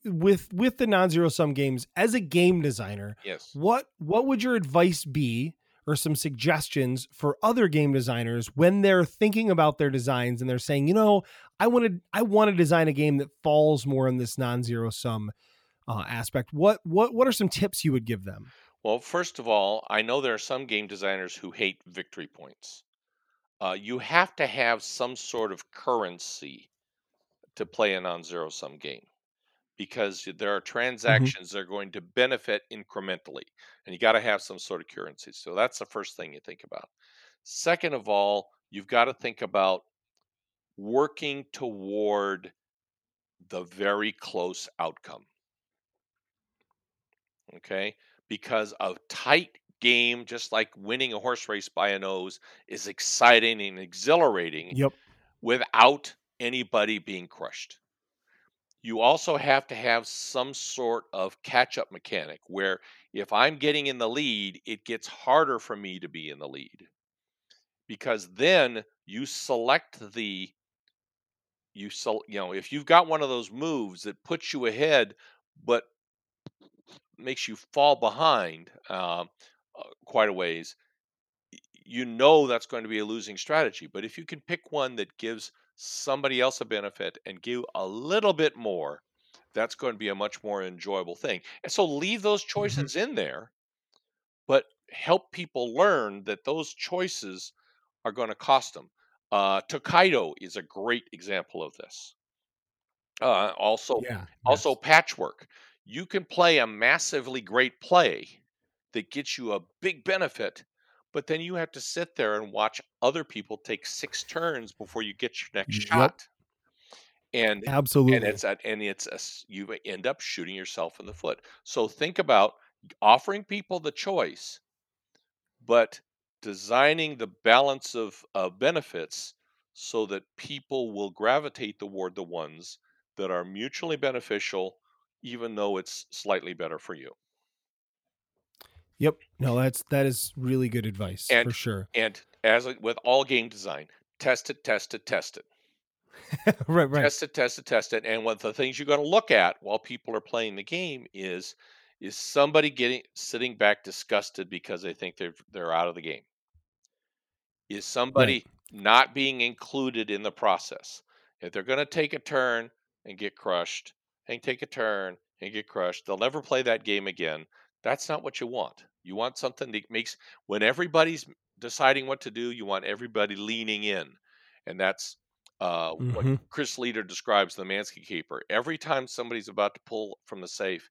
with with the non-zero sum games as a game designer,
Yes.
what what would your advice be or some suggestions for other game designers when they're thinking about their designs and they're saying, you know, I want to I want to design a game that falls more in this non-zero sum uh, aspect. What what what are some tips you would give them?
Well, first of all, I know there are some game designers who hate victory points. Uh, you have to have some sort of currency to play a non-zero sum game because there are transactions that are going to benefit incrementally, and you got to have some sort of currency. So that's the first thing you think about. Second of all, you've got to think about working toward the very close outcome. Okay? Because a tight game, just like winning a horse race by a nose, is exciting and exhilarating
Yep.
without anybody being crushed. You also have to have some sort of catch up mechanic where if I'm getting in the lead, it gets harder for me to be in the lead. Because then you select the you sel- you know, if you've got one of those moves that puts you ahead but makes you fall behind um, uh, quite a ways, you know that's going to be a losing strategy. But if you can pick one that gives somebody else a benefit and give a little bit more, that's going to be a much more enjoyable thing. And so leave those choices in there, but help people learn that those choices are going to cost them. Uh, Tokaido is a great example of this. Uh, also,
Yeah.
also
yes.
patchwork. You can play a massively great play that gets you a big benefit, but then you have to sit there and watch other people take six turns before you get your next
Yep.
shot. And
absolutely.
and it's a, and it's a, you end up shooting yourself in the foot. So think about offering people the choice, but designing the balance of uh, benefits so that people will gravitate toward the ones that are mutually beneficial, even though it's slightly better for you.
Yep. No, that's that is really good advice
And-
for sure.
And as with all game design, test it, test it, test it.
right, right.
test it, test it, test it. And one of the things you're going to look at while people are playing the game is is somebody getting sitting back disgusted because they think they're they're out of the game? Is somebody not being included in the process? If they're going to take a turn and get crushed, and take a turn and get crushed, they'll never play that game again. That's not what you want. You want something that makes when everybody's deciding what to do, you want everybody leaning in, and that's uh, what
Mhm.
Chris Leder describes the Mansky Keeper. Every time somebody's about to pull from the safe,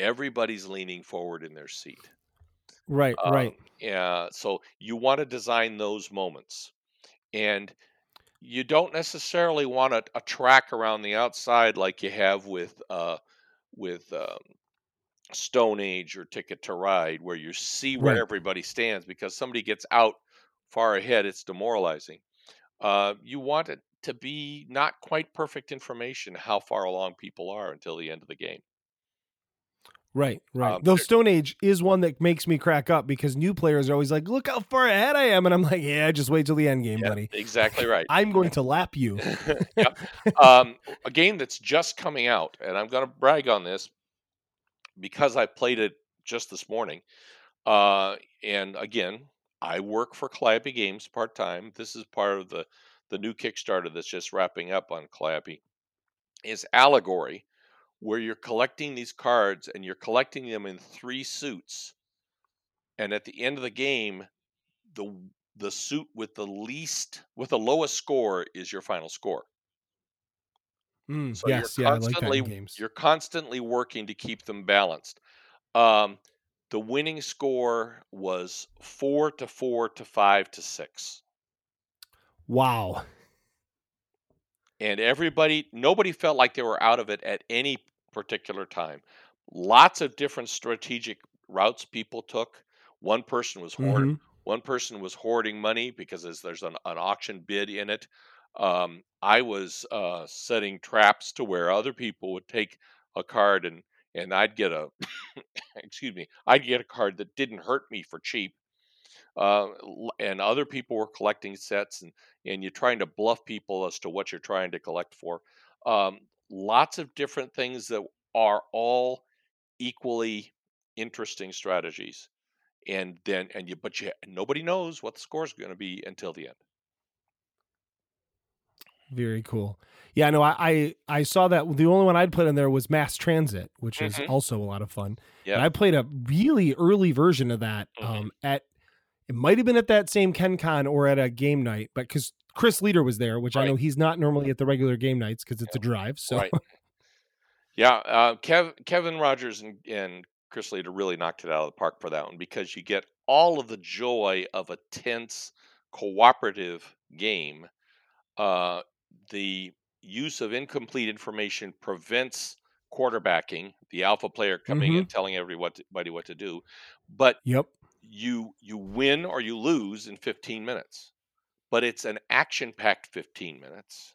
everybody's leaning forward in their seat.
Right, right.
Um, yeah, so you want to design those moments, and you don't necessarily want a, a track around the outside like you have with uh, with um, Stone Age or Ticket to Ride, where you see where
Right.
everybody stands because somebody gets out far ahead. It's demoralizing. Uh, you want it to be not quite perfect information how far along people are until the end of the game.
Right, right.
Um,
Though Stone Age is one that makes me crack up because new players are always like, "Look how far ahead I am," and I'm like, "Yeah, just wait till the end game,
Yeah,
buddy.
exactly right.
I'm going to lap you."
Yep. um, a game that's just coming out, and I'm going to brag on this because I played it just this morning. Uh, and again, I work for Calliope Games part time. This is part of the the new Kickstarter that's just wrapping up on Calliope. Is Allegory, where you're collecting these cards and you're collecting them in three suits, and at the end of the game, the the suit with the least with the lowest score is your final score.
Mm,
So
yes,
you're
yeah, I like that
constantly
in games.
you're constantly working to keep them balanced. Um, the winning score was four to four to five to six,
Wow.
and everybody, nobody felt like they were out of it at any particular time. Lots of different strategic routes people took. One person was hoard,
Mhm.
one person was hoarding money because there's, there's an, an auction bid in it. Um, I was uh, setting traps to where other people would take a card and and I'd get a excuse me, I'd get a card that didn't hurt me for cheap. Uh, and other people were collecting sets and and you're trying to bluff people as to what you're trying to collect for. Um, lots of different things that are all equally interesting strategies and then and you but you nobody knows what the score is going to be until the end
Very cool. Yeah, no, I, I I saw that the only one I'd played in there was Mass Transit, which is
Mhm.
also a lot of fun.
Yeah.
I played a really early version of that
Mhm.
um, at it might have been at that same KenCon or at a game night, but because Chris Leder was there, which I know he's not normally at the regular game nights because it's a drive. So
right yeah uh, Kev, kevin rogers and, and chris leder really knocked it out of the park for that one because you get all of the joy of a tense cooperative game uh, the use of incomplete information prevents quarterbacking the alpha player coming in telling everybody what to do but
yep.
you you win or you lose in 15 minutes but it's an action packed 15 minutes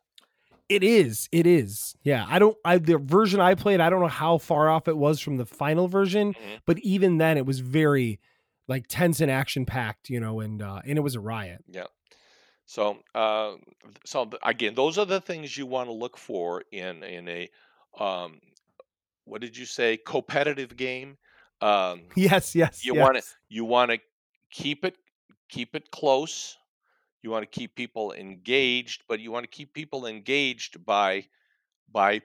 It is. It is. Yeah. I don't I the version I played, I don't know how far off it was from the final version,
Mhm.
but even then it was very like tense and action packed, you know, and uh and it was a riot.
yeah so uh so th- again those are the things you want to look for in in a um what did you say competitive game um
Yes, yes.
you
yes.
want to you want to keep it keep it close you want to keep people engaged but you want to keep people engaged by by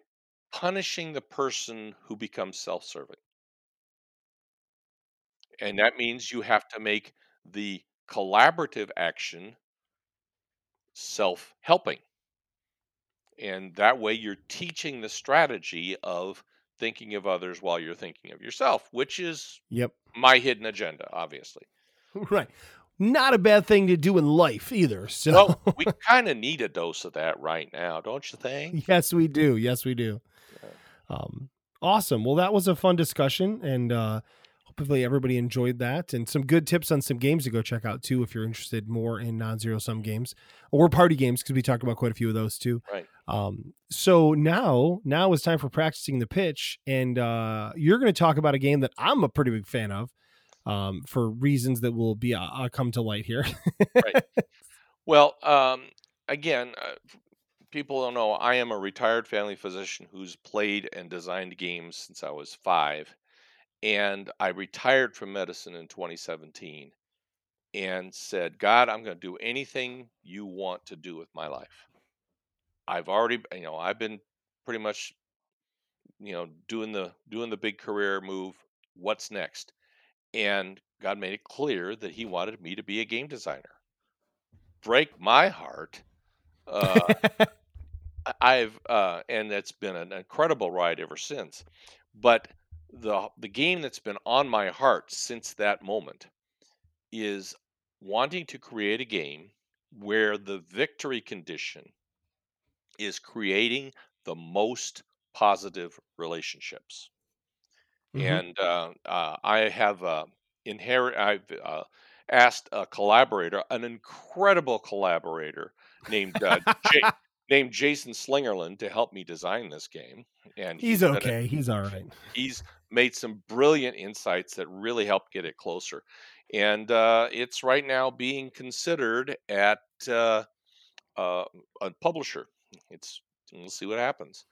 punishing the person who becomes self-serving and that means you have to make the collaborative action self-helping and that way you're teaching the strategy of thinking of others while you're thinking of yourself which is
Yep.
my hidden agenda obviously
Right. Not a bad thing to do in life either. So
well we kind of need a dose of that right now don't you think
yes, we do. Yes, we do.
Yeah.
Um, awesome. Well, that was a fun discussion, and uh, hopefully everybody enjoyed that, and some good tips on some games to go check out too if you're interested more in non-zero sum games or party games because we talked about quite a few of those too.
Right.
Um, so now, now it's time for practicing the pitch, and uh, you're going to talk about a game that I'm a pretty big fan of. Um, for reasons that will be uh, uh, come to light here. Right.
Well, um, again, uh, people don't know I am a retired family physician who's played and designed games since I was five. And I retired from medicine in 2017 and said, God, I'm going to do anything you want to do with my life. I've already, you know, I've been pretty much, you know, doing the doing the big career move. What's next? And God made it clear that He wanted me to be a game designer break my heart. Uh, I've uh, and it's been an incredible ride ever since. But the the game that's been on my heart since that moment is wanting to create a game where the victory condition is creating the most positive relationships.
Mhm.
And uh, uh, I have uh, inherit. I've uh, asked a collaborator, an incredible collaborator named uh, J- named Jason Slingerland, to help me design this game. And
He's
a-
okay. He's all right.
he's made some brilliant insights that really helped get it closer. And uh, it's right now being considered at uh, uh, a publisher. It's we'll see what happens.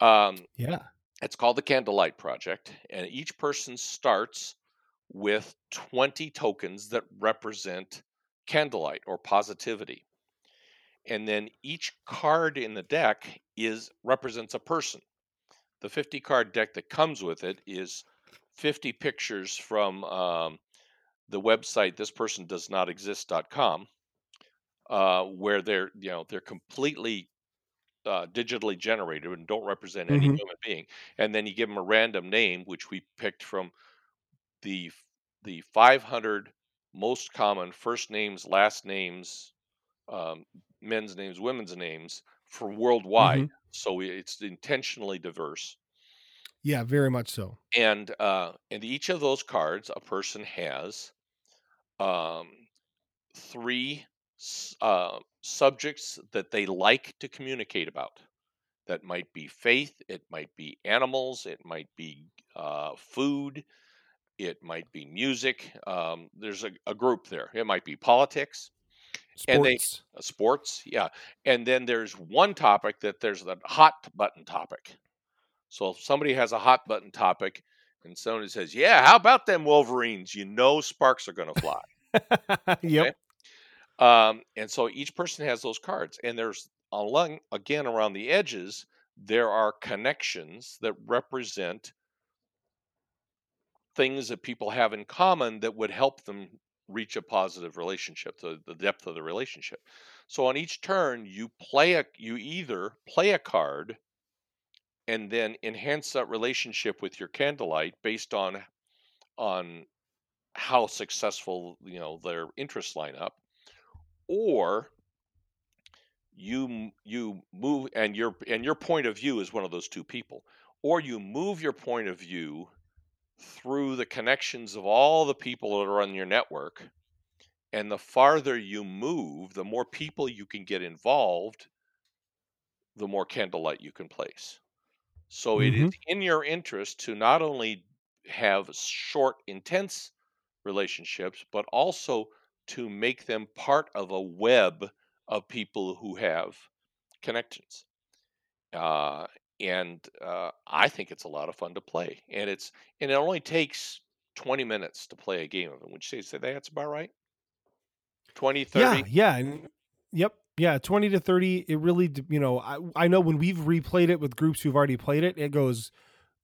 Um,
Yeah.
it's called the Candlelight Project, and each person starts with 20 tokens that represent candlelight or positivity. And then each card in the deck is represents a person. The 50 card deck that comes with it is 50 pictures from um, the website thispersondoesnotexist.com uh, where they're you know they're completely uh, digitally generated and don't represent any
Mhm.
human being. And then you give them a random name, which we picked from the the 500 most common first names, last names, um, men's names, women's names for worldwide.
Mhm.
So it's intentionally diverse.
Yeah, very much so.
And uh, and each of those cards, a person has um, three uh, subjects that they like to communicate about. That might be faith, it might be animals, it might be uh, food, it might be music. Um, there's a, a group there. It might be politics, And they-
Sports.
uh, sports, yeah. And then there's one topic that there's the hot button topic. So if somebody has a hot button topic and somebody says, Yeah, how about them Wolverines? You know sparks are going to fly.
yep.
Um, and so each person has those cards, and there's along again around the edges there are connections that represent things that people have in common that would help them reach a positive relationship, the, the depth of the relationship. So on each turn, you play a you either play a card and then enhance that relationship with your candlelight based on on how successful you know their interests line up or you you move and your and your point of view is one of those two people or you move your point of view through the connections of all the people that are on your network and the farther you move the more people you can get involved the more candlelight you can place so it is in your interest to not only have short intense relationships but also to make them part of a web of people who have connections. Uh, and uh, I think it's a lot of fun to play. And it's and it only takes 20 minutes to play a game of it. Would you say, say that's about right? 20, 30?
Yeah, yeah, and yep, yeah, twenty to thirty. It really, you know, I I know when we've replayed it with groups who've already played it, it goes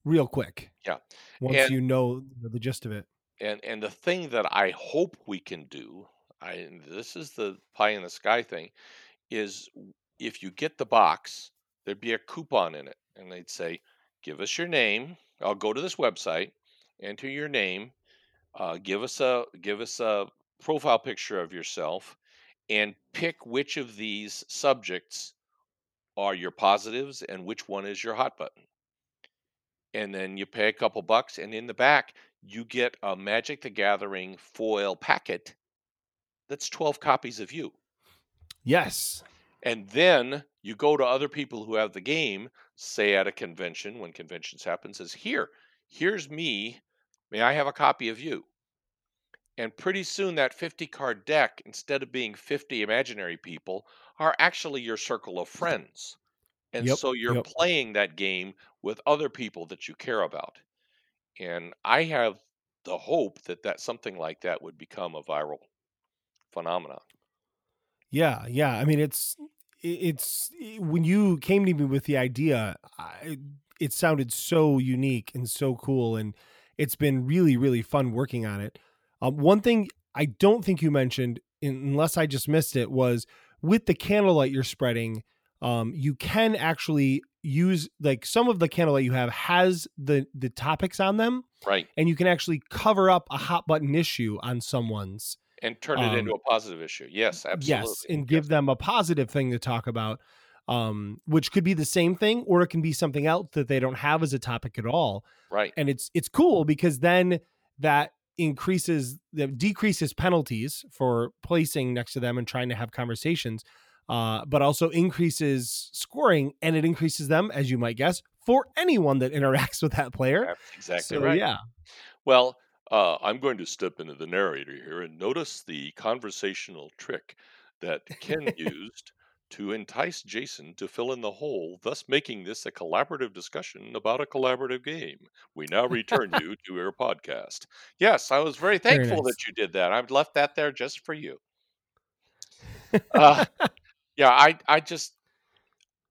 real quick.
Yeah.
once
And-
you know the gist of it.
And and the thing that I hope we can do, I this is the pie in the sky thing, is if you get the box, there'd be a coupon in it, and they'd say, "Give us your name. I'll go to this website, enter your name, uh, give us a give us a profile picture of yourself, and pick which of these subjects are your positives and which one is your hot button." And then you pay a couple bucks, and in the back you get a Magic the Gathering foil packet that's 12 copies of you.
Yes,
And then you go to other people who have the game, say at a convention when conventions happen, says, Here, here's me. May I have a copy of you? And pretty soon that 50 card deck, instead of being 50 imaginary people, are actually your circle of friends. And
Yep,
so you're
yep.
playing that game with other people that you care about. And I have the hope that that something like that would become a viral phenomenon.
yeah, yeah. I mean, it's it's when you came to me with the idea, I, it sounded so unique and so cool, and it's been really, really fun working on it. Um, one thing I don't think you mentioned, unless I just missed it, was with the candlelight you're spreading. Um, you can actually use like some of the candlelight you have has the the topics on them,
Right.
and you can actually cover up a hot button issue on someone's
and turn it
Um,
into a positive issue. Yes, absolutely.
Yes, and give
Yes.
them a positive thing to talk about, um, which could be the same thing or it can be something else that they don't have as a topic at all.
right.
And it's it's cool because then that increases that decreases penalties for placing next to them and trying to have conversations, uh, but also increases scoring and it increases them, as you might guess, for anyone that interacts with that player.
That's exactly
So
right.
yeah,
Well, uh, I'm going to step into the narrator here and notice the conversational trick that Ken used to entice Jason to fill in the hole, thus making this a collaborative discussion about a collaborative game. We now return you to your podcast. Yes, I was very
Very
thankful
nice.
that you did that. I've left that there just for you. Uh, yeah, I, I just,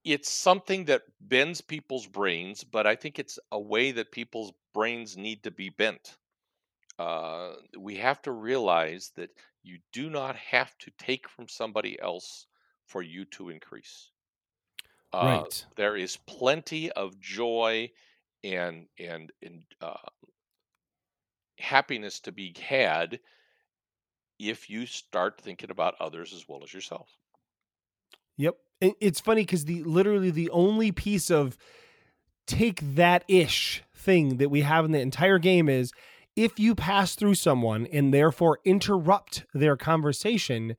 it's something that bends people's brains, but I think it's a way that people's brains need to be bent. Uh, we have to realize that you do not have to take from somebody else for you to increase. Uh,
right.
there is plenty of joy and and and uh, happiness to be had if you start thinking about others as well as yourself.
Yep. It's funny because the literally the only piece of take that ish thing that we have in the entire game is if you pass through someone and therefore interrupt their conversation,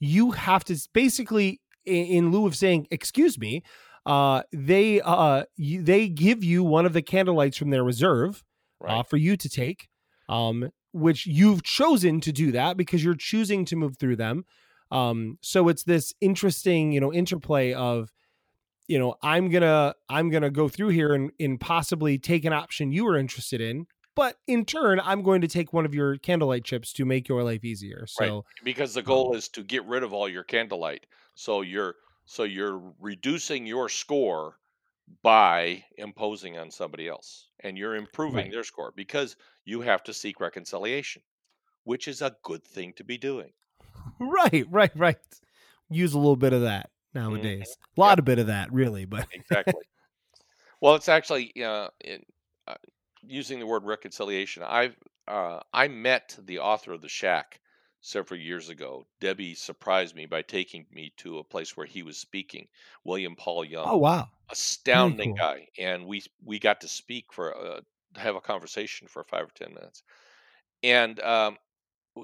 you have to basically, in lieu of saying "excuse me," uh, they uh, you, they give you one of the candlelights from their reserve
Right.
uh, for you to take, um, which you've chosen to do that because you're choosing to move through them. Um, so it's this interesting, you know, interplay of, you know, I'm gonna I'm gonna go through here and, and possibly take an option you were interested in, but in turn, I'm going to take one of your candlelight chips to make your life easier.
Right. Because the
um,
goal is to get rid of all your candlelight. So you're so you're reducing your score by imposing on somebody else and you're improving
Right.
their score because you have to seek reconciliation, which is a good thing to be doing.
right, right, right. Use a little bit of that
Mhm.
nowadays. A lot of bit of that, really, but
Exactly. well, it's actually uh, in, uh, using the word reconciliation. I've uh, I met the author of the Shack several years ago. Debbie surprised me by taking me to a place where he was speaking. William Paul Young,
oh wow,
astounding
cool.
guy, and we we got to speak for uh, have a conversation for five or ten minutes. And um,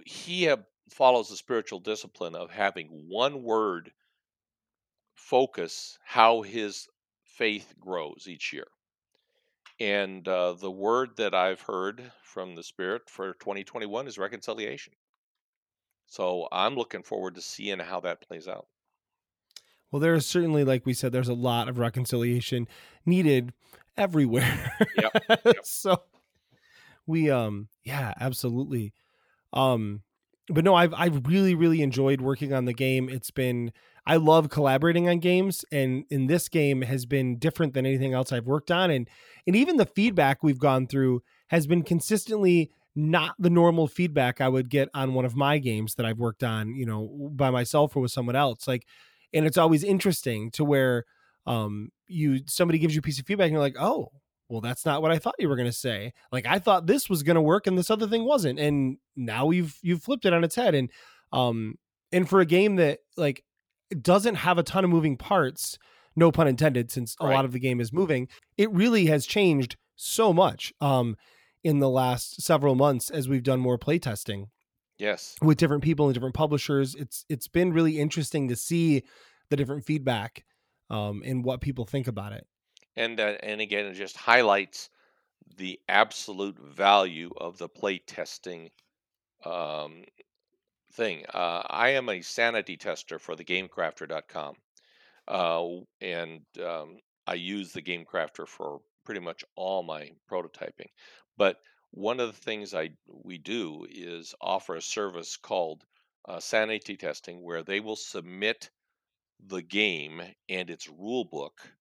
he uh, follows the spiritual discipline of having one word focus how his faith grows each year. And uh, the word that I've heard from the Spirit for 2021 is reconciliation. So I'm looking forward to seeing how that plays out.
Well, there is certainly, like we said, there's a lot of reconciliation needed everywhere.
Yep, yep.
so we, um, yeah, absolutely. Um, but no, I've I've really really enjoyed working on the game. It's been I love collaborating on games, and in this game has been different than anything else I've worked on, and and even the feedback we've gone through has been consistently not the normal feedback I would get on one of my games that I've worked on, you know, by myself or with someone else. Like, and it's always interesting to where um you somebody gives you a piece of feedback and you're like, oh, well, that's not what I thought you were gonna say. Like I thought this was gonna work and this other thing wasn't. And now you've you've flipped it on its head. And um and for a game that like doesn't have a ton of moving parts, no pun intended, since a
Right.
lot of the game is moving, it really has changed so much um in the last several months as we've done more playtesting
Yes.
with different people and different publishers. It's it's been really interesting to see the different feedback um and what people think about it.
And that and again, it just highlights the absolute value of the play testing um, thing. Uh, I am a sanity tester for the GameCrafter.com, uh, and um, I use the GameCrafter for pretty much all my prototyping. But one of the things I we do is offer a service called uh, sanity testing, where they will submit the game and its rule book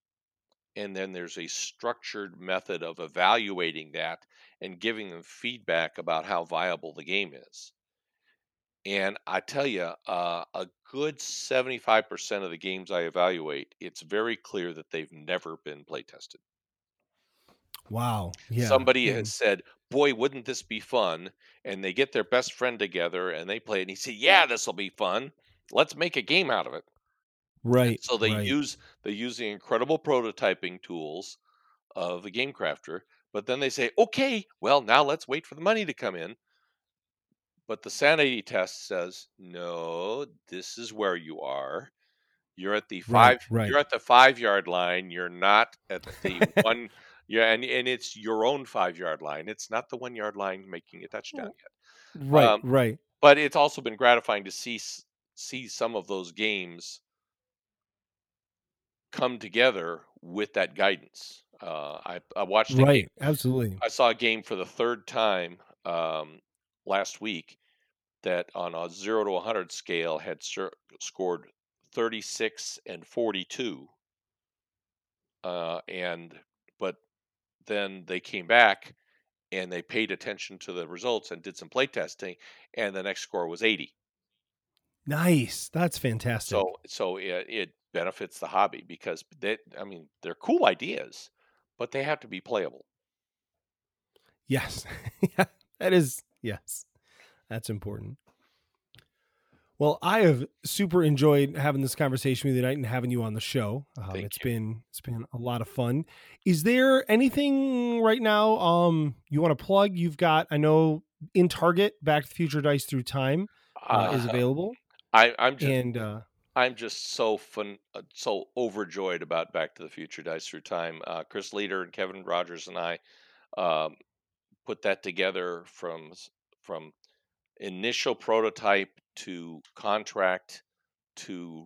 and then there's a structured method of evaluating that and giving them feedback about how viable the game is. And I tell you, uh, a good 75% of the games I evaluate, it's very clear that they've never been play tested.
Wow. Yeah.
Somebody
Yeah.
has said, boy, wouldn't this be fun? And they get their best friend together and they play it. And he said, yeah, this will be fun. Let's make a game out of it.
Right.
So they
right.
use they use the incredible prototyping tools of the game crafter, but then they say, okay, well now let's wait for the money to come in. But the sanity test says, no, this is where you are. You're at the five.
right.
You're at the five yard line. You're not at the one. Yeah, and and it's your own five yard line. It's not the one yard line making a touchdown yet.
right.
um,
right.
But it's also been gratifying to see see some of those games come together with that guidance. Uh, I I watched a game
Right. Absolutely.
I saw a game for the third time um, last week that on a zero to 100 scale had sur- scored 36 and 42. Uh, and but then they came back and they paid attention to the results and did some play testing, and the next score was 80.
Nice. That's fantastic.
So so it, it benefits the hobby because they I mean they're cool ideas, but they have to be playable.
Yes. yeah, that is yes. That's important. Well, I have super enjoyed having this conversation with you tonight and having you on the show. Um,
Thank
it's
you.
been it's been a lot of fun. Is there anything right now um you want to plug? You've got I know in Target Back to the Future Dice Through Time uh, is
Uh,
available
I, I'm just
and uh
I'm just so fun, uh, so overjoyed about Back to the Future Dice Through Time. Uh, Chris Leder and Kevin Rogers and I um, put that together from from initial prototype to contract to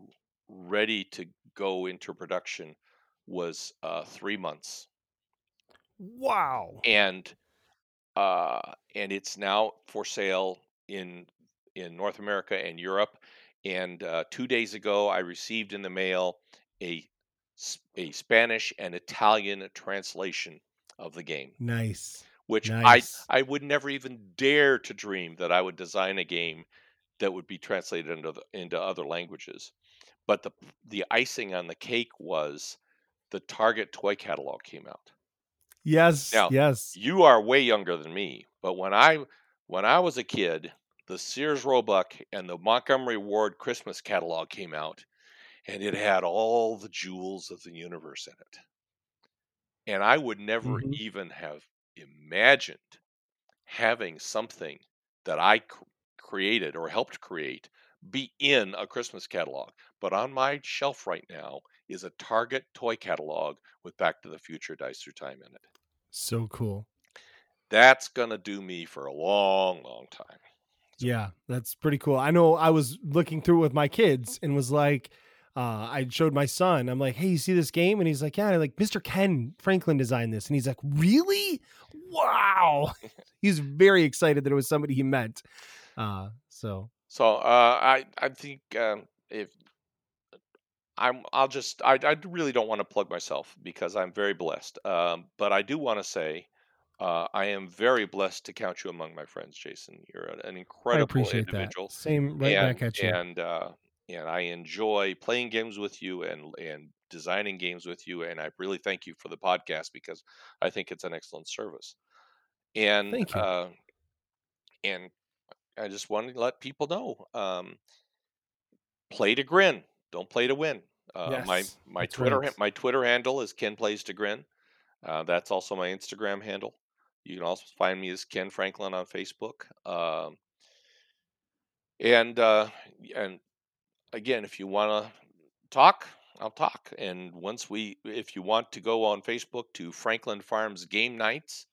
ready to go into production was uh, three months,
wow.
and uh, and it's now for sale in in North America and Europe. And uh, two days ago, I received in the mail a a Spanish and Italian translation of the game,
Nice.
Which
Nice.
I I would never even dare to dream that I would design a game that would be translated into the, into other languages. But the the icing on the cake was the Target toy catalog came out.
Yes.
Now,
yes.
you are way younger than me, but when I when I was a kid, the Sears Roebuck and the Montgomery Ward Christmas catalog came out, and it had all the jewels of the universe in it. And I would never
Mhm.
even have imagined having something that I cr- created or helped create be in a Christmas catalog. But on my shelf right now is a Target toy catalog with Back to the Future Dice Through Time in it.
So cool.
That's gonna do me for a long, long time.
Yeah, that's pretty cool. I know I was looking through it with my kids and was like, uh, I showed my son, I'm like, hey, you see this game? And he's like, yeah, and like Mr. Ken Franklin designed this. And he's like, really? Wow. he's very excited that it was somebody he met. Uh, so
So uh, I I think um, if I'm I'll just I I really don't want to plug myself because I'm very blessed. Um, but I do want to say uh, I am very blessed to count you among my friends, Jason. You're an incredible
appreciate that.
individual,
Same right
and
back at you.
and uh, and I enjoy playing games with you and and designing games with you. And I really thank you for the podcast because I think it's an excellent service. And
Thank you.
uh, and I just wanted to let people know. Um, play to grin. Don't play to win. Uh, my
Yes,
my
that's
Twitter
right.
my Twitter handle is Ken plays to grin. Uh, that's also my Instagram handle. You can also find me as Ken Franklin on Facebook. Um, and uh, and again, if you want to talk, I'll talk. And once we, if you want to go on Facebook to Franklin Farms Game Nights,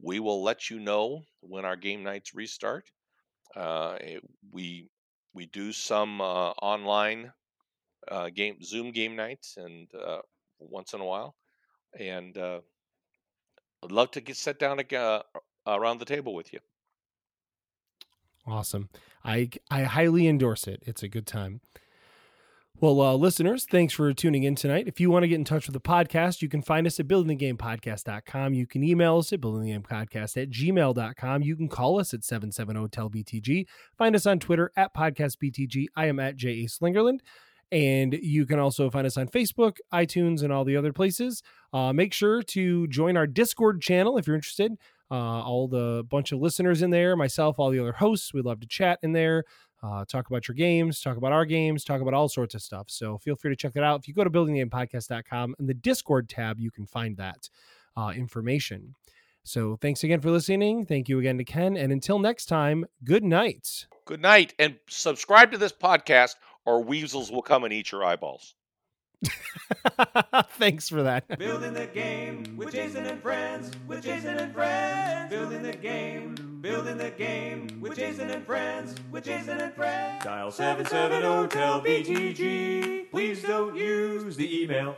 we will let you know when our game nights restart. Uh, it- we we do some uh, online uh, game Zoom game nights and uh, once in a while, and uh, I'd love to get set down uh, around the table with you.
Awesome. I I highly endorse it. It's a good time. Well, uh, listeners, thanks for tuning in tonight. If you want to get in touch with the podcast, you can find us at buildingthegamepodcast.com. You can email us at buildingthegamepodcast at gmail.com. You can call us at 770-TEL-BTG. Find us on Twitter at podcastbtg. I am at J.A. Slingerland. And you can also find us on Facebook, iTunes, and all the other places. Uh, make sure to join our Discord channel if you're interested. uh, all the bunch of listeners in there, myself, all the other hosts. We'd love to chat in there, uh, talk about your games, talk about our games, talk about all sorts of stuff. So feel free to check that out. If you go to buildinggamepodcast.com and the Discord tab, you can find that uh, information. So thanks again for listening. Thank you again to Ken. And until next time, good night.
Good night, and subscribe to this podcast, or weasels will come and eat your eyeballs.
thanks for that.
Building the game with Jason and friends, with Jason and friends. Building the game, building the game with Jason and friends, with Jason and friends. Dial 770 tell BTG. Please don't use the email.